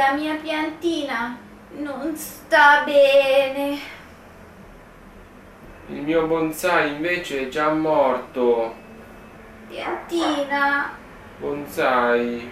la mia piantina non sta bene. Il mio bonsai invece è già morto. Piantina, Bonsai.